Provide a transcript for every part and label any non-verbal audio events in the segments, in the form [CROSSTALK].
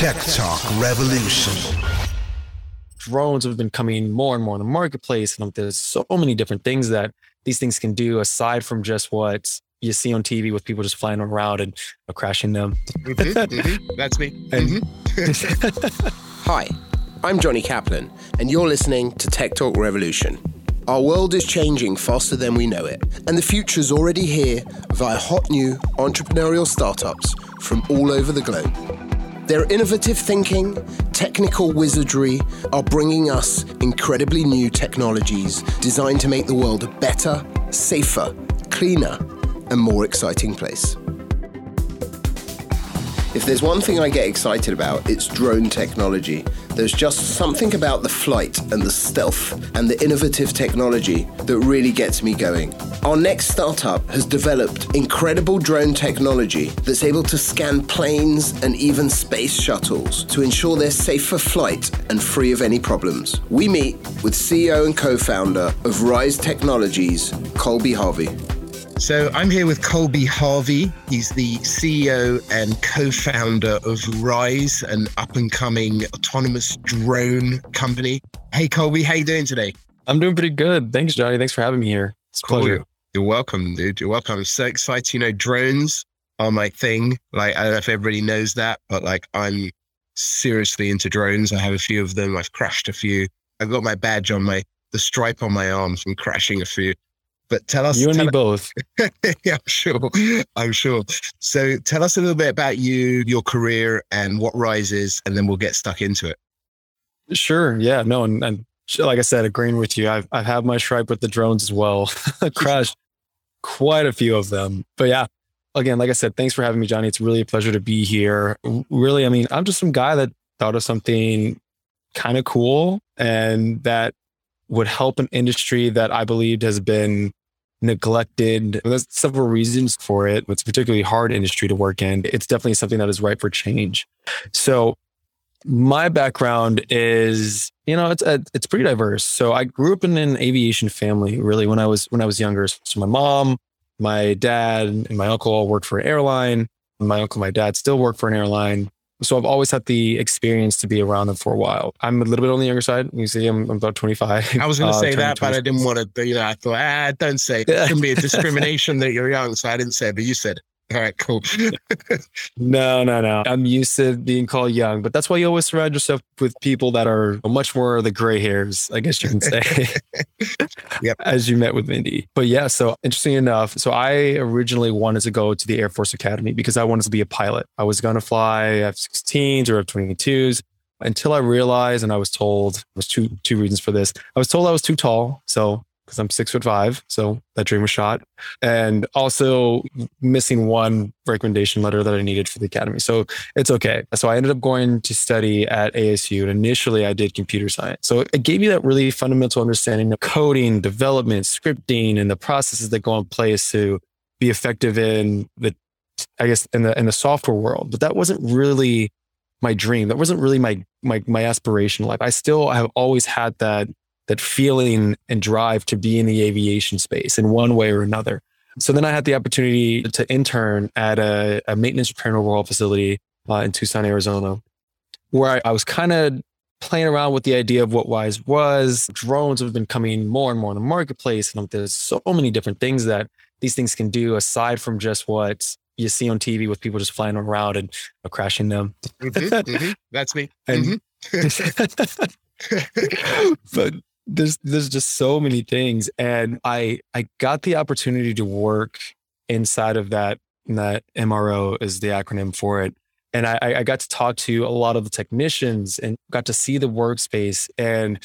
Tech Talk Revolution. drones have been coming more and more in the marketplace and there's so many different things that these things can do aside from just what you see on TV with people just flying around and crashing them. That's me. And- mm-hmm. [LAUGHS] Hi, I'm Johnny Kaplan, and you're listening to Tech Talk Revolution. Our world is changing faster than we know it, and the future's already here via hot new entrepreneurial startups from all over the globe. Their innovative thinking, technical wizardry are bringing us incredibly new technologies designed to make the world a better, safer, cleaner, and more exciting place. If there's one thing I get excited about, it's drone technology. There's just something about the flight and the stealth and the innovative technology that really gets me going. Our next startup has developed incredible drone technology that's able to scan planes and even space shuttles to ensure they're safe for flight and free of any problems. We meet with CEO and co founder of Rizse Technologies, Colby Harvey. So I'm here with Colby Harvey. He's the CEO and co-founder of Rizse, an up-and-coming autonomous drone company. Hey, Colby, how you doing today? I'm doing pretty good. Thanks, Johnny. Thanks for having me here. It's a pleasure. You're welcome, dude. You're welcome. I'm so excited. You know, drones are my thing. Like, I don't know if everybody knows that, but like, I'm seriously into drones. I have a few of them. I've crashed a few. I've got my badge on my, the stripe on my arm from crashing a few. But tell us, You and me both. [LAUGHS] yeah, I'm sure. I'm sure. So tell us a little bit about you, your career, and what rises, and then we'll get stuck into it. Sure. Yeah. No. And, and like I said, agreeing with you, I've, I've had my stripe with the drones as well. [LAUGHS] [LAUGHS] Crashed quite a few of them. But yeah, again, like I said, thanks for having me, Johnny. It's really a pleasure to be here. Really, I mean, I'm just some guy that thought of something kind of cool and that would help an industry that I believed has been neglected. There's several reasons for it. It's a particularly hard industry to work in. It's definitely something that is ripe for change. So my background is, you know, it's it's pretty diverse. So I grew up in an aviation family really when I was when I was younger. So my mom, my dad, and my uncle all worked for an airline. My uncle, my dad still work for an airline. So I've always had the experience to be around them for a while. I'm a little bit on the younger side. You see, I'm, I'm about 25. I was going to uh, say that, but I didn't want to. You know, I thought, ah, don't say. It can be a discrimination [LAUGHS] that you're young, so I didn't say. it, But you said. All right, cool. [LAUGHS] No, no, no. I'm used to being called young, but that's why you always surround yourself with people that are much more the gray hairs, I guess you can say, [LAUGHS] Yep. as you met with Mindy. But yeah, so interesting enough. So I originally wanted to go to the Air Force Academy because I wanted to be a pilot. I was going to fly F 16s or F 22s until I realized, and I was told, there's two, two reasons for this. I was told I was too tall. So, because I'm six foot five. So that dream was shot. And also missing one recommendation letter that I needed for the academy. So it's okay. So I ended up going to study at ASU. And initially I did computer science. So it gave me that really fundamental understanding of coding, development, scripting, and the processes that go in place to be effective in the, I guess, in the in the software world. But that wasn't really my dream. That wasn't really my my my aspiration life. I still have always had that that feeling and drive to be in the aviation space in one way or another. So then I had the opportunity to intern at a, a maintenance repair and overhaul facility uh, in Tucson, Arizona, where I, I was kind of playing around with the idea of what Rizse was. Drones have been coming more and more in the marketplace, and there's so many different things that these things can do aside from just what you see on TV with people just flying around and crashing them. Mm-hmm, mm-hmm. That's me. [LAUGHS] And, mm-hmm. [LAUGHS] but there's there's just so many things, and I I got the opportunity to work inside of that that MRO is the acronym for it. And I, I got to talk to a lot of the technicians and got to see the workspace. And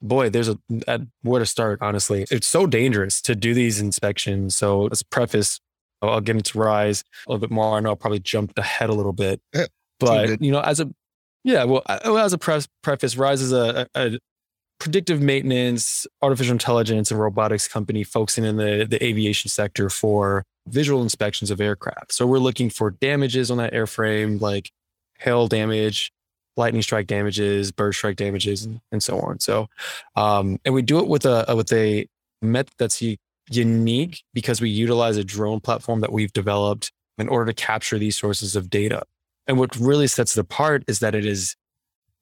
boy, there's a, a where to start, honestly. It's so dangerous to do these inspections. So, as a preface, I'll get into Rizse a little bit more. I know I'll probably jump ahead a little bit. But, you know, as a, yeah, well, as a pre- preface, Rizse is a, a, predictive maintenance, artificial intelligence, and robotics company focusing in the, the aviation sector for visual inspections of aircraft. So we're looking for damages on that airframe, like hail damage, lightning strike damages, bird strike damages, and, and so on. So, um, and we do it with a with a method that's unique because we utilize a drone platform that we've developed in order to capture these sources of data. And what really sets it apart is that it is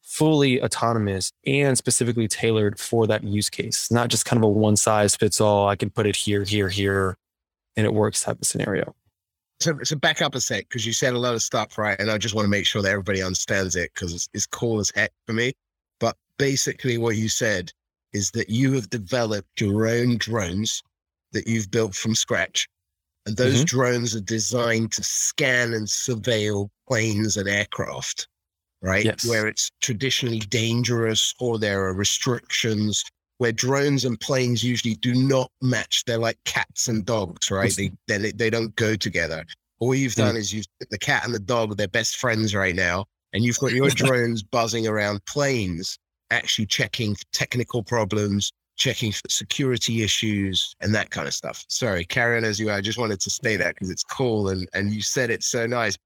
fully autonomous and specifically tailored for that use case, not just kind of a one size fits all. I can put it here, here, here, and it works type of scenario. So, so back up a sec because you said a lot of stuff, right? And I just want to make sure that everybody understands it because it's, it's cool as heck for me. But basically, what you said is that you have developed your own drones that you've built from scratch. And those mm-hmm. drones are designed to scan and surveil planes and aircraft right? Yes. Where it's traditionally dangerous or there are restrictions where drones and planes usually do not match. They're like cats and dogs, right? They, they, they don't go together. All you've done mm. is you've the cat and the dog, they're best friends right now. And you've got your drones buzzing around planes, actually checking technical problems, checking for security issues and that kind of stuff. Sorry, carry on as you are. I just wanted to say that because it's cool and, and you said it so nice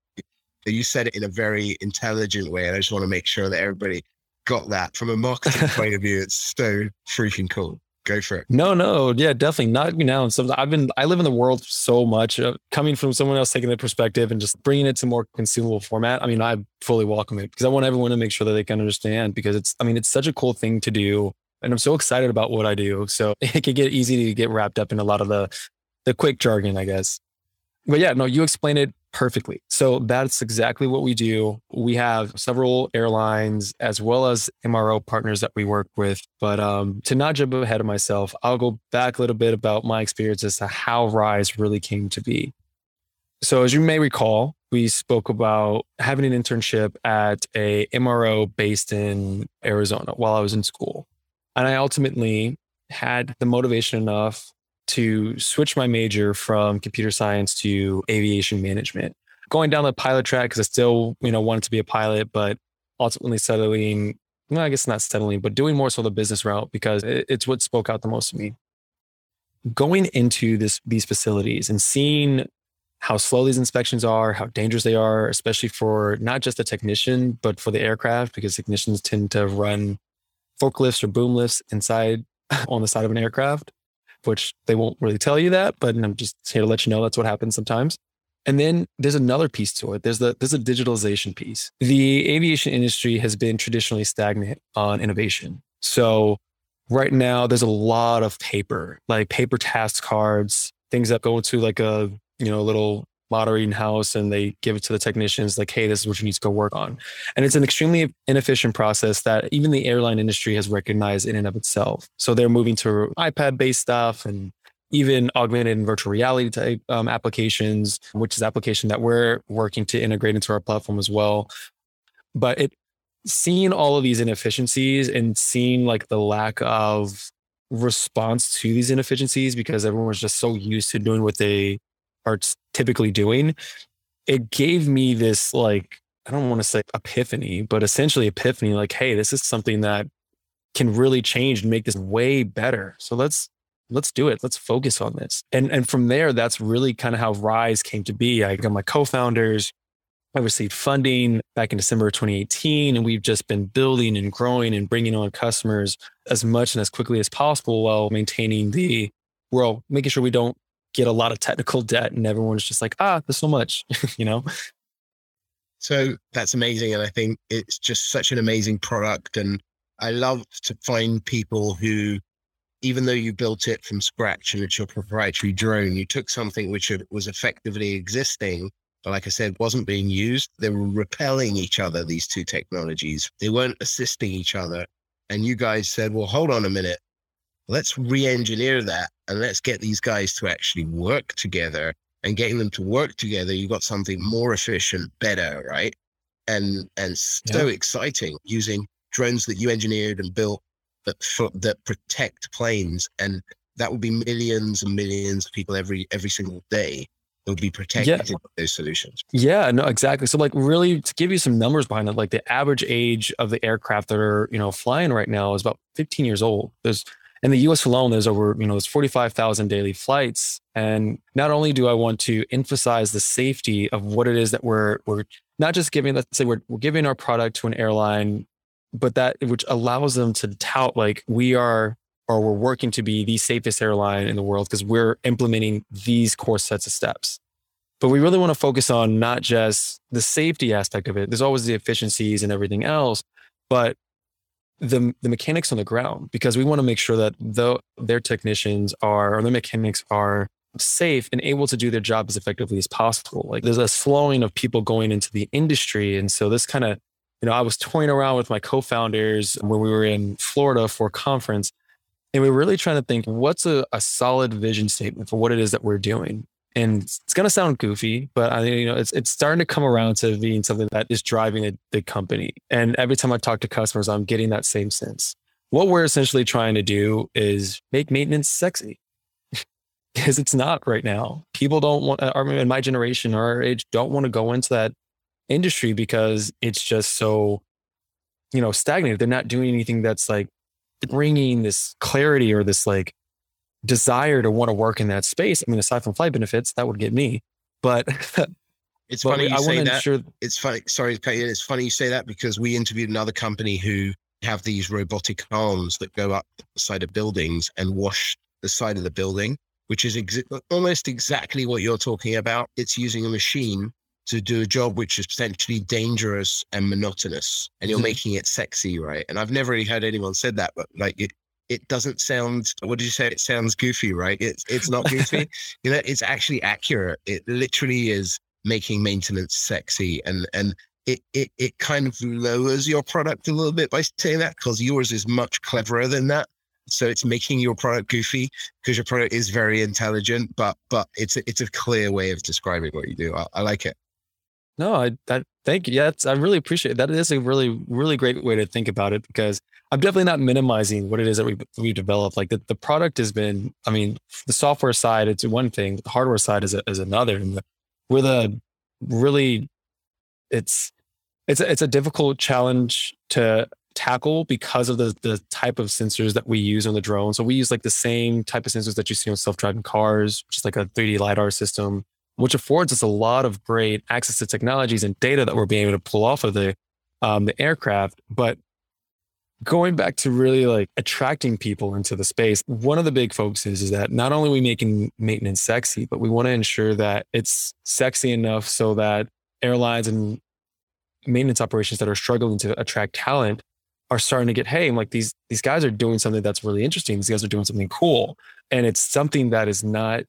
you said it in a very intelligent way. And I just want to make sure that everybody got that from a marketing [LAUGHS] point of view. It's so freaking cool. Go for it. No, no, yeah, definitely not me now. So I've been, I live in the world so much. Uh, coming from someone else taking the perspective and just bringing it to more consumable format. I mean, I fully welcome it because I want everyone to make sure that they can understand because it's, I mean, it's such a cool thing to do, and I'm so excited about what I do. So [LAUGHS] it can get easy to get wrapped up in a lot of the, the quick jargon, I guess. But yeah, no, you explained it perfectly. So that's exactly what we do. We have several airlines as well as MRO partners that we work with. But um, to not jump ahead of myself, I'll go back a little bit about my experience as to how Rizse really came to be. So as you may recall, we spoke about having an internship at a MRO based in Arizona while I was in school. And I ultimately had the motivation enough to switch my major from computer science to aviation management. Going down the pilot track because I still, you know, wanted to be a pilot, but ultimately settling, well, I guess not settling, but doing more so the business route because it's what spoke out the most to me. Going into this these facilities and seeing how slow these inspections are, how dangerous they are, especially for not just the technician, but for the aircraft, because technicians tend to run forklifts or boom lifts inside [LAUGHS] on the side of an aircraft which they won't really tell you that, but I'm just here to let you know that's what happens sometimes. And then there's another piece to it. There's the there's a digitalization piece. The aviation industry has been traditionally stagnant on innovation. So right now there's a lot of paper, like paper task cards, things that go into like a you know little lottery house and they give it to the technicians like hey this is what you need to go work on. And it's an extremely inefficient process that even the airline industry has recognized in and of itself. So they're moving to ipad based stuff and even augmented and virtual reality type um, applications which is application that we're working to integrate into our platform as well. But it seeing all of these inefficiencies and seeing like the lack of response to these inefficiencies because everyone was just so used to doing what they are typically doing, it gave me this like, I don't want to say epiphany, but essentially epiphany like, hey, this is something that can really change and make this way better. So let's let's do it. Let's focus on this. And and from there, that's really kind of how Rizse came to be. I got my co-founders. I received funding back in December of 2018, and we've just been building and growing and bringing on customers as much and as quickly as possible while maintaining the well, making sure we don't get a lot of technical debt and everyone's just like, ah, there's so much, [LAUGHS] you know? So that's amazing. And I think it's just such an amazing product. And I love to find people who even though you built it from scratch and it's your proprietary drone, you took something which was effectively existing, but like I said, wasn't being used. They were repelling each other, these two technologies. They weren't assisting each other. And you guys said, well, hold on a minute. Let's re engineer that and let's get these guys to actually work together. And getting them to work together, you've got something more efficient, better, right? And and so yeah. exciting using drones that you engineered and built that for, that protect planes, and that would be millions and millions of people every every single day that would be protected yeah. those solutions. Yeah, no, exactly. So like really to give you some numbers behind it, like the average age of the aircraft that are, you know, flying right now is about 15 years old. There's in the US alone, there's over, you know, there's 45,000 daily flights. And not only do I want to emphasize the safety of what it is that we're, we're not just giving, let's say we're, we're giving our product to an airline but that which allows them to tout like we are or we're working to be the safest airline in the world because we're implementing these core sets of steps. But we really want to focus on not just the safety aspect of it. There's always the efficiencies and everything else, but the the mechanics on the ground because we want to make sure that the, their technicians are or the mechanics are safe and able to do their job as effectively as possible. Like there's a slowing of people going into the industry, and so this kind of you know, I was toying around with my co-founders when we were in Florida for a conference, and we were really trying to think what's a, a solid vision statement for what it is that we're doing. And it's going to sound goofy, but I, you know, it's it's starting to come around to being something that is driving the, the company. And every time I talk to customers, I'm getting that same sense. What we're essentially trying to do is make maintenance sexy [LAUGHS] because it's not right now. People don't want, uh, or in my generation or our age, don't want to go into that industry because it's just so, you know, stagnant. They're not doing anything that's like bringing this clarity or this like desire to want to work in that space. I mean, aside from flight benefits, that would get me. But [LAUGHS] it's funny you I say that. Ensure... It's funny. Sorry, it's funny you say that because we interviewed another company who have these robotic arms that go up the side of buildings and wash the side of the building, which is ex- almost exactly what you're talking about. It's using a machine to do a job which is potentially dangerous and monotonous and you're mm-hmm. making it sexy right and i've never really heard anyone said that but like it it doesn't sound what did you say? It sounds goofy right? It's it's not goofy? [LAUGHS] You know it's actually accurate. It literally is making maintenance sexy and and it, it it kind of lowers your product a little bit by saying that because yours is much cleverer than that. So it's making your product goofy because your product is very intelligent but but it's a, it's a clear way of describing what you do. I, I like it. No, I that thank you. Yeah, I really appreciate it. that. Is a really really great way to think about it because I'm definitely not minimizing what it is that we we developed. Like the, the product has been. I mean, the software side it's one thing, the hardware side is a, is another. And the, we're the really it's it's a, it's a difficult challenge to tackle because of the the type of sensors that we use on the drone. So we use like the same type of sensors that you see on self driving cars, just like a 3D lidar system which affords us a lot of great access to technologies and data that we're being able to pull off of the um, the aircraft. But going back to really like attracting people into the space, one of the big focuses is that not only are we making maintenance sexy, but we want to ensure that it's sexy enough so that airlines and maintenance operations that are struggling to attract talent are starting to get, hey, I'm like these these guys are doing something that's really interesting. These guys are doing something cool. And it's something that is not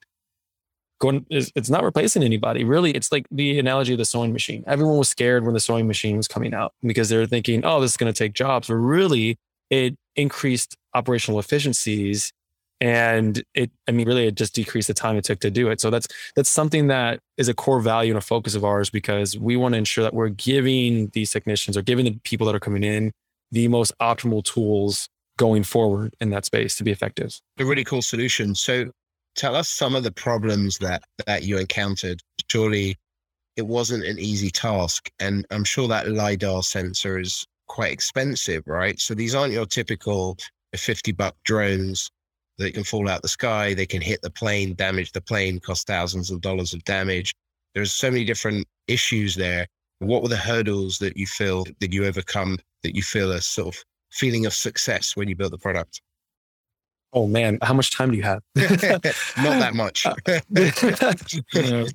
going it's not replacing anybody really. It's like the analogy of the sewing machine. Everyone was scared when the sewing machine was coming out because they're thinking oh this is going to take jobs. But really it increased operational efficiencies and it i mean really it just decreased the time it took to do it. So that's that's something that is a core value and a focus of ours because we want to ensure that we're giving these technicians or giving the people that are coming in the most optimal tools going forward in that space to be effective. A really cool solution. So tell us some of the problems that that you encountered. Surely it wasn't an easy task, and I'm sure that lidar sensor is quite expensive, right? So these aren't your typical 50 buck drones that can fall out the sky. They can hit the plane, damage the plane, cost thousands of dollars of damage. There's so many different issues there. What were the hurdles that you feel that you overcome that you feel a sort of feeling of success when you built the product? Oh man, how much time do you have? [LAUGHS] Not that much. [LAUGHS]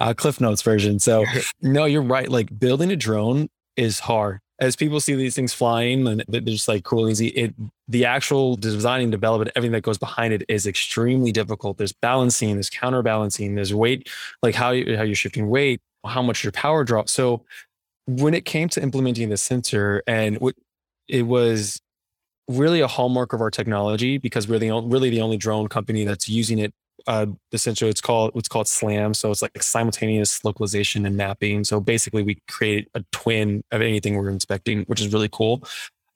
uh, Cliff Notes version. So no, you're right. Like building a drone is hard. as people see these things flying and they're just like cool and easy, it the actual designing, development, everything that goes behind it is extremely difficult. There's balancing, there's counterbalancing, there's weight, like how you, how you're shifting weight, how much your power drops. So when it came to implementing the sensor, and what it was really a hallmark of our technology because we're the only, really the only drone company that's using it uh, essentially it's called what's called SLAM. So it's like simultaneous localization and mapping. So basically, we create a twin of anything we're inspecting, which is really cool.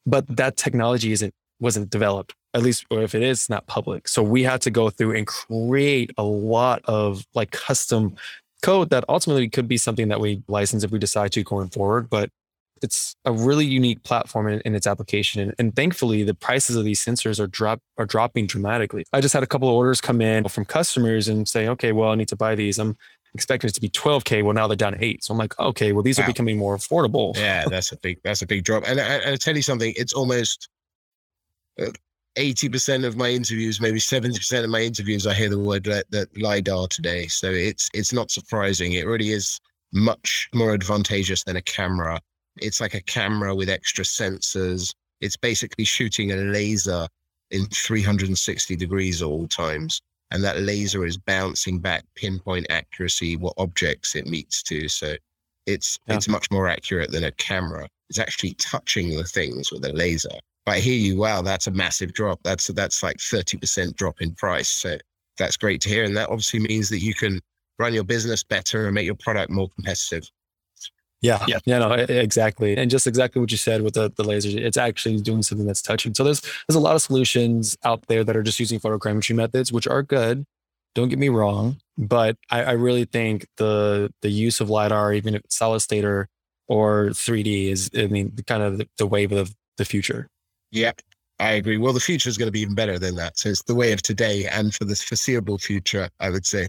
But that technology isn't wasn't developed, at least, or if it is, it's not public. So we had to go through and create a lot of like custom code that ultimately could be something that we license if we decide to going forward. But it's a really unique platform in, in its application. And, and, thankfully, the prices of these sensors are drop are dropping dramatically. I just had a couple of orders come in from customers and say, okay, well, I need to buy these. I'm expecting it to be 12k. Well, now they're down to eight. So I'm like, okay, well, these wow. are becoming more affordable. Yeah, [LAUGHS] that's a big that's a big drop. And I, I tell you something, it's almost. Uh, 80% of my interviews, maybe 70% of my interviews, I hear the word that, that LiDAR today. So it's it's not surprising. It really is much more advantageous than a camera it's like a camera with extra sensors. It's basically shooting a laser in 360 degrees all times. And that laser is bouncing back pinpoint accuracy, what objects it meets to. So it's yeah. it's much more accurate than a camera. It's actually touching the things with a laser. But I hear you, wow, that's a massive drop. That's that's like 30% drop in price. So that's great to hear. And that obviously means that you can run your business better and make your product more competitive. Yeah, yeah, yeah, no, exactly, and just exactly what you said with the the lasers. It's actually doing something that's touching. So there's there's a lot of solutions out there that are just using photogrammetry methods, which are good. Don't get me wrong, but I, I really think the the use of lidar, even if it's solid state or or 3D, is I mean kind of the, the wave of the future. Yeah, I agree. Well, the future is going to be even better than that. So it's the way of today and for the foreseeable future, I would say.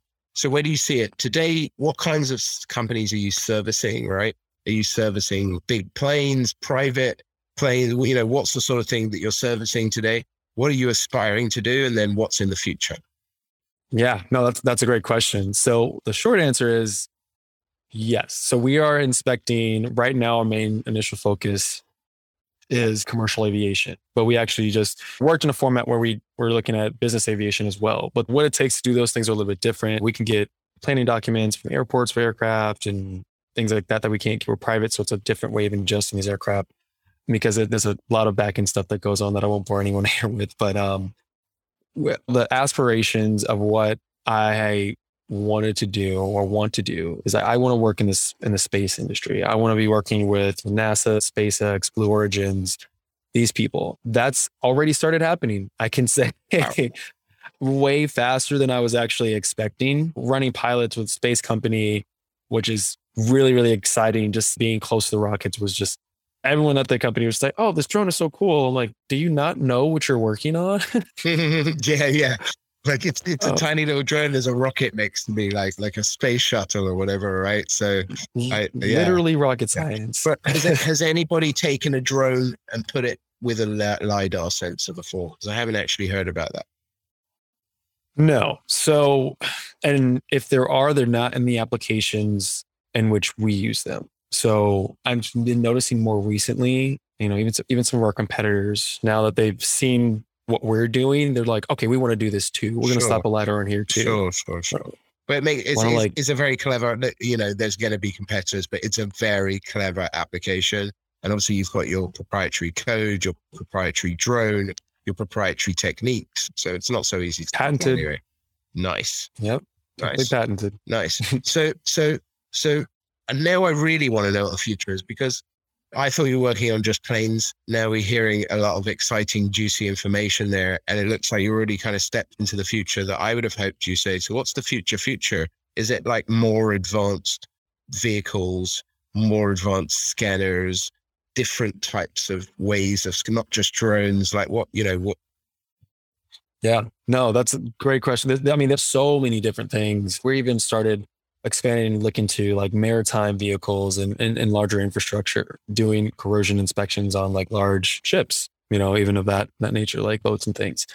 so where do you see it today? What kinds of companies are you servicing? Right? Are you servicing big planes, private planes? You know, what's the sort of thing that you're servicing today? What are you aspiring to do, and then what's in the future? Yeah, no, that's that's a great question. So the short answer is yes. So we are inspecting right now. Our main initial focus is commercial aviation, but we actually just worked in a format where we were looking at business aviation as well. But what it takes to do those things are a little bit different. We can get planning documents from airports for aircraft and things like that that we can't get. We're private, so it's a different way of ingesting these aircraft because it, there's a lot of back end stuff that goes on that I won't bore anyone [LAUGHS] here with. But um, the aspirations of what I wanted to do or want to do is I, I want to work in this in the space industry. I want to be working with NASA, SpaceX, Blue Origins, these people. That's already started happening. I can [LAUGHS] say way faster than I was actually expecting. Running pilots with space company, which is really, really exciting. Just being close to the rockets was just everyone at the company was like, "Oh, this drone is so cool." I'm like, "Do you not know what you're working on?" [LAUGHS] [LAUGHS] yeah, yeah. Like it's it's a oh. tiny little drone. There's a rocket next to me, like like a space shuttle or whatever, right? So, I, yeah. literally rocket science. But [LAUGHS] has, has, anybody taken a drone and put it with a lidar sensor before? Because I haven't actually heard about that. No. So, and if there are, they're not in the applications in which we use them. So I've been noticing more recently, you know, even even some of our competitors now that they've seen what we're doing, they're like, okay, we want to do this too. We're going to stop a lidar on here too. Sure, sure, sure. But it make, it's, it's, like- it's a very clever, uh, you know, there's going to be competitors, but it's a very clever application. And obviously, you've got your proprietary code, your proprietary drone, your proprietary techniques. So it's not so easy to Patented. Anyway. Nice, Yep. Nice, patented. nice. so, so, so, and now I really want to know what the future is because I thought you were working on just planes. Now we're hearing a lot of exciting, juicy information there. And it looks like you already kind of stepped into the future that I would have hoped you say. So what's the future future? Is it like more advanced vehicles, more advanced scanners, different types of ways of not just drones, like what, you know, what Yeah. No, that's a great question. I mean, there's so many different things. We even started expanding and looking to like maritime vehicles and, and, and larger infrastructure, doing corrosion inspections on like large ships, you know, even of that that nature, like boats and things.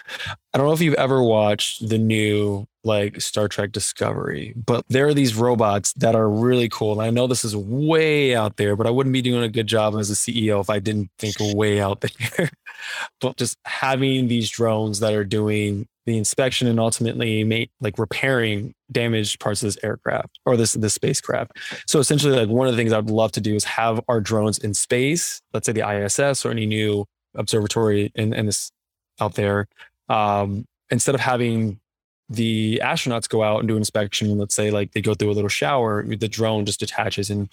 I don't know if you've ever watched the new like Star Trek Discovery, but there are these robots that are really cool. And I know this is way out there, but I wouldn't be doing a good job as a CEO if I didn't think way out [LAUGHS] there. but just having these drones that are doing the inspection and ultimately make, like repairing damaged parts of this aircraft or this this spacecraft. So essentially, like one of the things I'd love to do is have our drones in space, let's say the ISS or any new observatory in, in this out there, um, instead of having the astronauts go out and do inspection, let's say like they go through a little shower, the drone just attaches and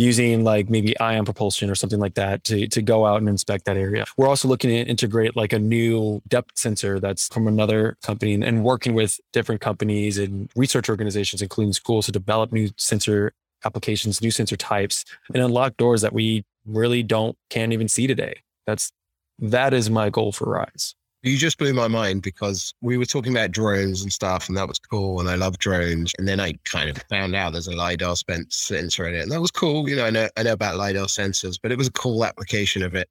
using like maybe ion propulsion or something like that to, to go out and inspect that area. We're also looking to integrate like a new depth sensor that's from another company and, and working with different companies and research organizations, including schools to develop new sensor applications, new sensor types and unlock doors that we really don't, can't even see today. That's, that is my goal for Rizse. You just blew my mind because we were talking about drones and stuff, and that was cool. And I love drones. And then I kind of found out there's a LiDAR sensor in it. And that was cool. You know, I know, I know about LiDAR sensors, but it was a cool application of it.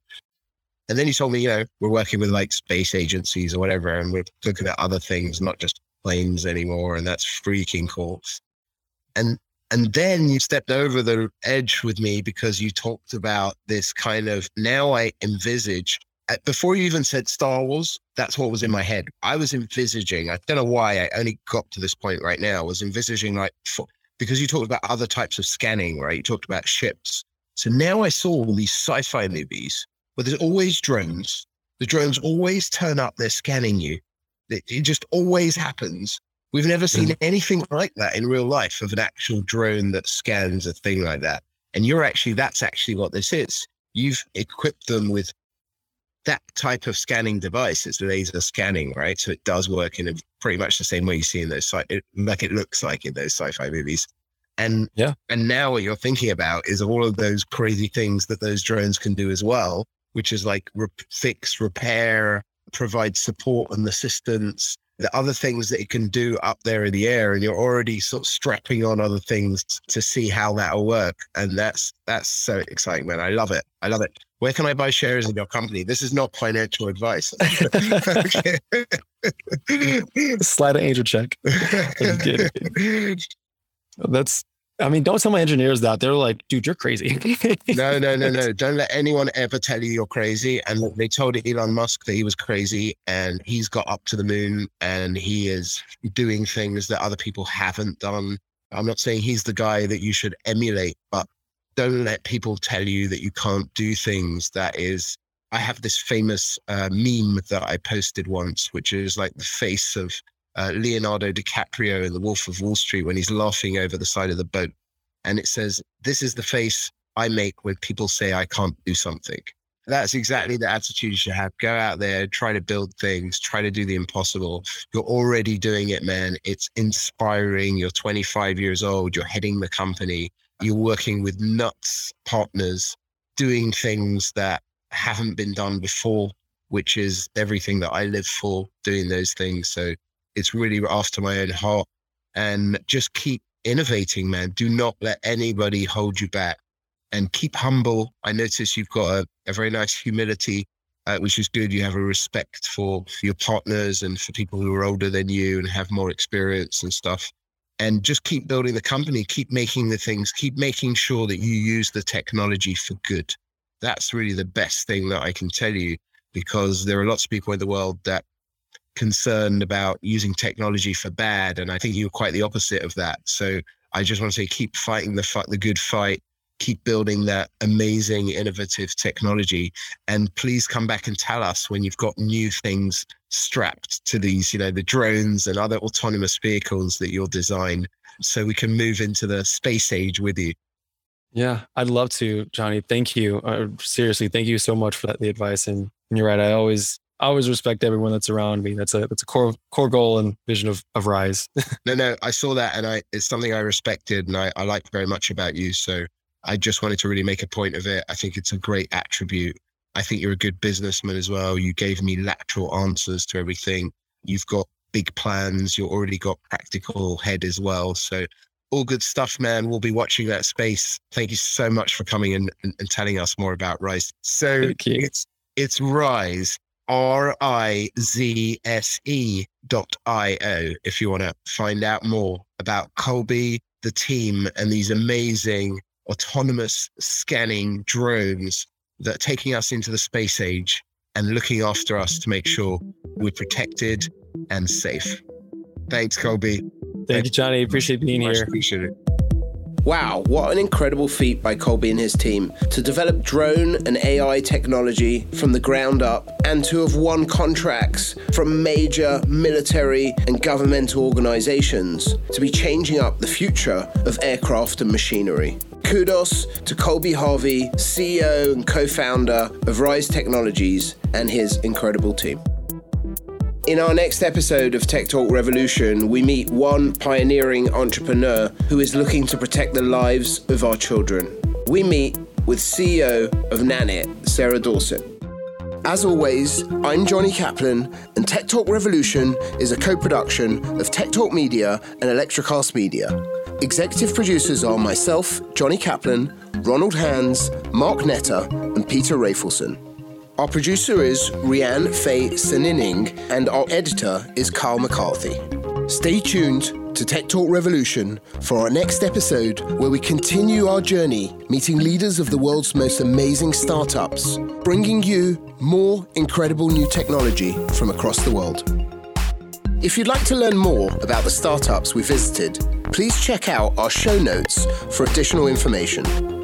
And then you told me, you know, we're working with like space agencies or whatever, and we're looking at other things, not just planes anymore. And that's freaking cool. And and then you stepped over the edge with me because you talked about this kind of now I envisage Uh, before you even said Star Wars, that's what was in my head. I was envisaging, I don't know why I only got to this point right now, I was envisaging like, because you talked about other types of scanning, right? You talked about ships. So now I saw all these sci fi movies where there's always drones. The drones always turn up, they're scanning you. It, it just always happens. We've never seen mm-hmm. anything like that in real life of an actual drone that scans a thing like that. And you're actually, that's actually what this is. You've equipped them with that type of scanning device. It's laser scanning, right? So it does work in a, pretty much the same way you see in those, sci- it, like it looks like in those sci-fi movies. And Yeah. and now what you're thinking about is all of those crazy things that those drones can do as well, which is like re- fix, repair, provide support and assistance, the other things that it can do up there in the air, and you're already sort of strapping on other things to see how that'll work. And that's that's so exciting, man. I love it. I love it. Where can I buy shares in your company? This is not financial advice. [LAUGHS] [LAUGHS] Slide an angel check. That's, I mean, don't tell my engineers that. They're like, dude, you're crazy. [LAUGHS] no, no, no, no. Don't let anyone ever tell you you're crazy. And look, they told Elon Musk that he was crazy and he's got up to the moon and he is doing things that other people haven't done. I'm not saying he's the guy that you should emulate, but don't let people tell you that you can't do things that is. I have this famous uh, meme that I posted once, which is like the face of uh, Leonardo DiCaprio in The Wolf of Wall Street when he's laughing over the side of the boat. And it says, This is the face I make when people say I can't do something. That's exactly the attitude you should have. Go out there, try to build things, try to do the impossible. You're already doing it, man. It's inspiring. You're 25 years old, you're heading the company, you're working with nuts partners, doing things that haven't been done before, which is everything that I live for, doing those things. So it's really after my own heart. And just keep innovating, man. Do not let anybody hold you back and keep humble. I notice you've got a, a very nice humility, uh, which is good. You have a respect for, for your partners and for people who are older than you and have more experience and stuff. And just keep building the company, keep making the things, keep making sure that you use the technology for good. That's really the best thing that I can tell you because there are lots of people in the world that concerned about using technology for bad. And I think you're quite the opposite of that. So I just want to say, keep fighting the fight, the good fight. Keep building that amazing, innovative technology, and please come back and tell us when you've got new things strapped to these, you know, the drones and other autonomous vehicles that you'll design, so we can move into the space age with you. Yeah, I'd love to, Johnny. Thank you. Uh, seriously, thank you so much for that, the advice. And you're right. I always I always respect everyone that's around me. That's a that's a core core goal and vision of of Rizse. [LAUGHS] no, no, I saw that and I it's something I respected and I, I like very much about you. So I just wanted to really make a point of it. I think it's a great attribute. I think you're a good businessman as well. You gave me lateral answers to everything. You've got big plans. You've already got practical head as well. So all good stuff, man. We'll be watching that space. Thank you so much for coming in and, and telling us more about Rizse. So it's it's Rizse R I Z S E dot I O if you want to find out more about Colby, the team, and these amazing autonomous scanning drones that are taking us into the space age and looking after us to make sure we're protected and safe. Thanks, Colby. Thank you, Johnny. Appreciate being here. Appreciate it. Wow, what an incredible feat by Colby and his team to develop drone and AI technology from the ground up and to have won contracts from major military and governmental organizations to be changing up the future of aircraft and machinery. Kudos to Colby Harvey, CEO and co founder of Rizse Technologies, and his incredible team. In our next episode of Tech Talk Revolution, we meet one pioneering entrepreneur who is looking to protect the lives of our children. We meet with CEO of Nanit, Sarah Dawson. As always, I'm Johnny Kaplan, and Tech Talk Revolution is a co production of Tech Talk Media and Electrocast Media. Executive producers are myself, Johnny Kaplan, Ronald Hands, Mark Netter, and Peter Rafelson. Our producer is Rianne Faye Senining, and our editor is Carl McCarthy. Stay tuned to Tech Talk Revolution for our next episode, where we continue our journey meeting leaders of the world's most amazing startups, bringing you more incredible new technology from across the world. If you'd like to learn more about the startups we visited, please check out our show notes for additional information.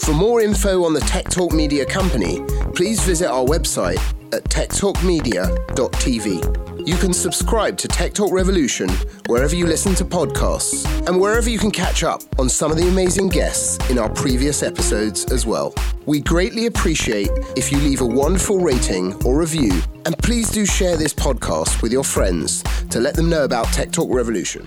For more info on the Tech Talk Media Company, please visit our website at techtalkmedia.tv. You can subscribe to Tech Talk Revolution wherever you listen to podcasts and wherever you can catch up on some of the amazing guests in our previous episodes as well. We greatly appreciate if you leave a wonderful rating or review, and please do share this podcast with your friends to let them know about Tech Talk Revolution.